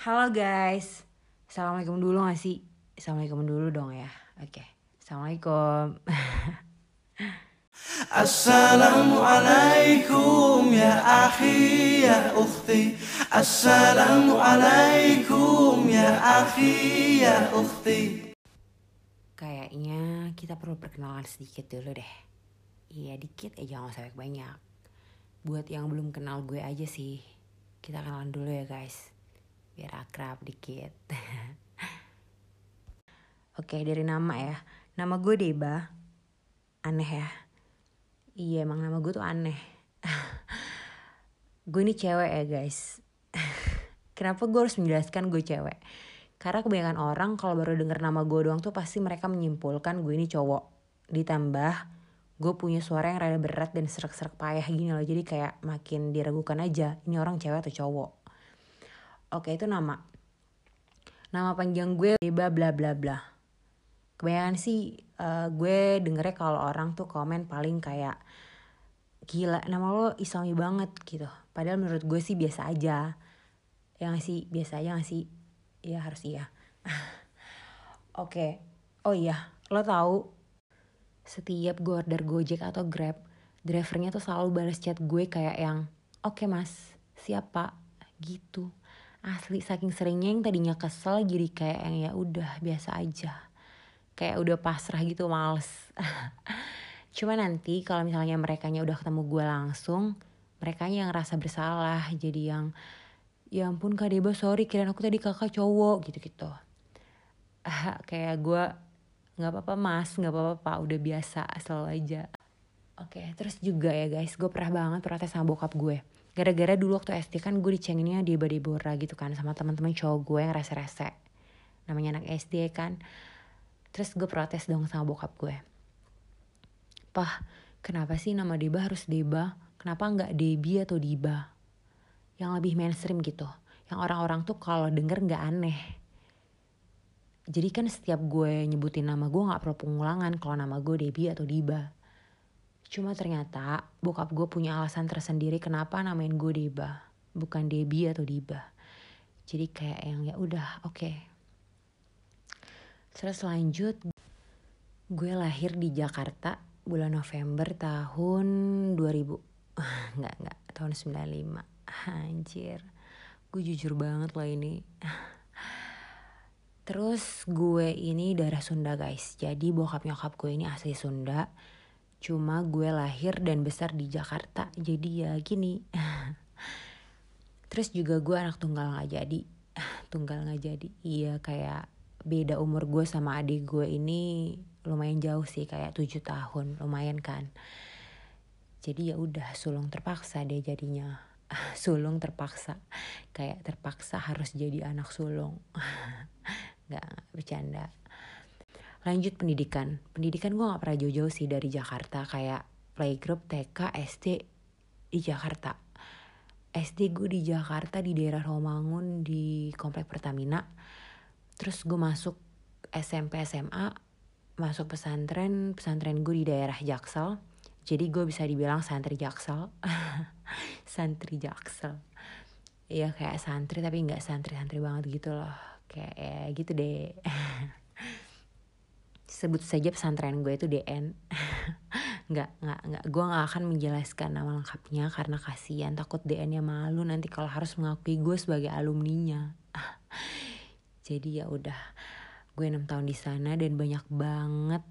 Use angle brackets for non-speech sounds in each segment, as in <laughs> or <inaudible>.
Halo guys, Assalamualaikum dulu gak sih? Assalamualaikum dulu dong ya. Oke, Assalamualaikum. <laughs> Assalamualaikum ya akhi ya ukhti. Assalamualaikum ya akhi ya ukhti. Kayaknya kita perlu perkenalan sedikit dulu deh. Iya dikit aja gak usah banyak Buat yang belum kenal gue aja sih Kita kenalan dulu ya guys biar akrab dikit. <laughs> Oke dari nama ya, nama gue Deba, aneh ya. Iya emang nama gue tuh aneh. <laughs> gue ini cewek ya guys. <laughs> Kenapa gue harus menjelaskan gue cewek? Karena kebanyakan orang kalau baru denger nama gue doang tuh pasti mereka menyimpulkan gue ini cowok. Ditambah gue punya suara yang rada berat dan serak-serak payah gini loh. Jadi kayak makin diragukan aja ini orang cewek atau cowok. Oke itu nama. Nama panjang gue bla bla bla bla. Kebanyakan sih uh, gue dengernya kalau orang tuh komen paling kayak gila nama lo islami banget gitu. Padahal menurut gue sih biasa aja. Ya gak sih biasa aja gak sih? Ya harus iya. <laughs> Oke. Oh iya, lo tahu setiap gue order Gojek atau Grab, drivernya tuh selalu balas chat gue kayak yang, oke okay, mas, siapa? Gitu asli saking seringnya yang tadinya kesel jadi kayak yang ya udah biasa aja. Kayak udah pasrah gitu males. <laughs> Cuma nanti kalau misalnya mereka udah ketemu gue langsung mereka yang rasa bersalah jadi yang ya ampun kak Deba sorry kirain aku tadi kakak cowok gitu gitu <laughs> kayak gue nggak apa-apa mas nggak apa-apa udah biasa selalu aja. Oke terus juga ya guys gue pernah banget protes sama bokap gue gara-gara dulu waktu SD kan gue dicenginnya di Debora gitu kan sama teman-teman cowok gue yang rese-rese. Namanya anak SD kan. Terus gue protes dong sama bokap gue. Pah kenapa sih nama Deba harus Deba? Kenapa nggak Debi atau Diba? Yang lebih mainstream gitu. Yang orang-orang tuh kalau denger nggak aneh. Jadi kan setiap gue nyebutin nama gue nggak perlu pengulangan kalau nama gue Debi atau Diba Cuma ternyata bokap gue punya alasan tersendiri kenapa namain gue Deba, bukan Debi atau Diba. Jadi kayak yang ya udah oke. Okay. Terus lanjut, gue lahir di Jakarta bulan November tahun 2000. Enggak, <laughs> enggak, tahun 95. Anjir, gue jujur banget loh ini. Terus gue ini darah Sunda guys. Jadi bokap nyokap gue ini asli Sunda Cuma gue lahir dan besar di Jakarta, jadi ya gini. Terus juga gue anak tunggal gak jadi. Tunggal gak jadi, iya kayak beda umur gue sama adik gue ini lumayan jauh sih kayak tujuh tahun lumayan kan. Jadi ya udah sulung terpaksa deh jadinya. <laughs> Sulung terpaksa. Kayak terpaksa harus jadi anak sulung. <laughs> Nggak bercanda lanjut pendidikan. Pendidikan gue gak pernah jauh-jauh sih dari Jakarta. Kayak playgroup TK SD di Jakarta. SD gue di Jakarta di daerah Romangun di komplek Pertamina. Terus gue masuk SMP SMA masuk pesantren. Pesantren gue di daerah Jaksel. Jadi gue bisa dibilang santri Jaksel. <laughs> Santri Jaksel. Iya kayak santri tapi nggak santri-santri banget gitu loh. Kayak ya gitu deh <laughs> sebut saja pesantren gue itu DN <laughs> nggak nggak nggak. Gue nggak akan menjelaskan nama lengkapnya karena kasihan. Takut DN nya malu nanti kalau harus mengakui gue sebagai alumninya. <laughs> Jadi ya udah gue enam tahun di sana dan banyak banget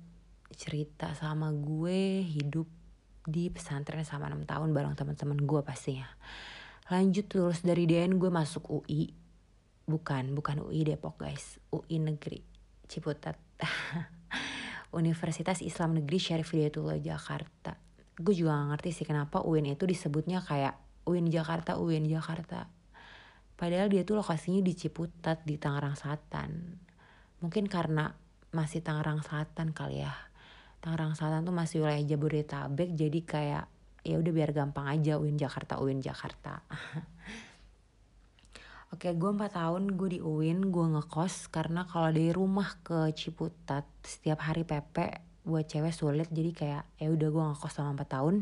cerita sama gue hidup di pesantren sama enam tahun bareng teman-teman gue pastinya. Lanjut terus dari DN gue masuk UI bukan bukan UI Depok guys. UI negeri Ciputat <laughs> Universitas Islam Negeri Syarif Hidayatullah Jakarta. Gue juga gak ngerti sih kenapa UIN itu disebutnya kayak UIN Jakarta, UIN Jakarta. Padahal dia tuh lokasinya di Ciputat di Tangerang Selatan. Mungkin karena masih Tangerang Selatan kali ya. Tangerang Selatan tuh masih wilayah Jabodetabek jadi kayak ya udah biar gampang aja UIN Jakarta, UIN Jakarta. <laughs> Oke, gue 4 tahun gue di UIN, gue ngekos karena kalau dari rumah ke Ciputat setiap hari PP buat cewek sulit jadi kayak ya udah gue ngekos selama 4 tahun.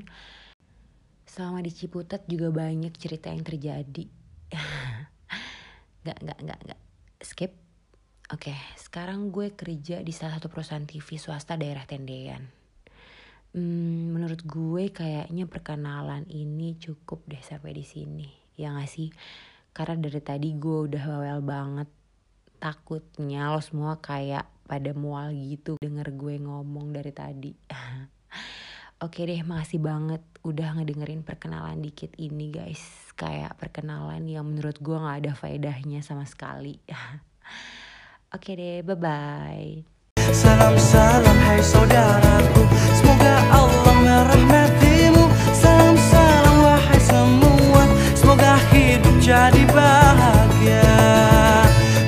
Selama di Ciputat juga banyak cerita yang terjadi. <laughs> Gak, gak, gak, gak. Skip. Oke, sekarang gue kerja di salah satu perusahaan TV swasta daerah Tendean. Hmm, menurut gue kayaknya perkenalan ini cukup deh sampai di sini. Ya gak sih? Karena dari tadi gue udah bawel banget. Takutnya lo semua kayak pada mual gitu denger gue ngomong dari tadi. <laughs> Oke deh, makasih banget udah ngedengerin perkenalan dikit ini guys. Kayak perkenalan yang menurut gue gak ada faedahnya sama sekali. <laughs> Oke deh, bye-bye. Salam salam hai saudaraku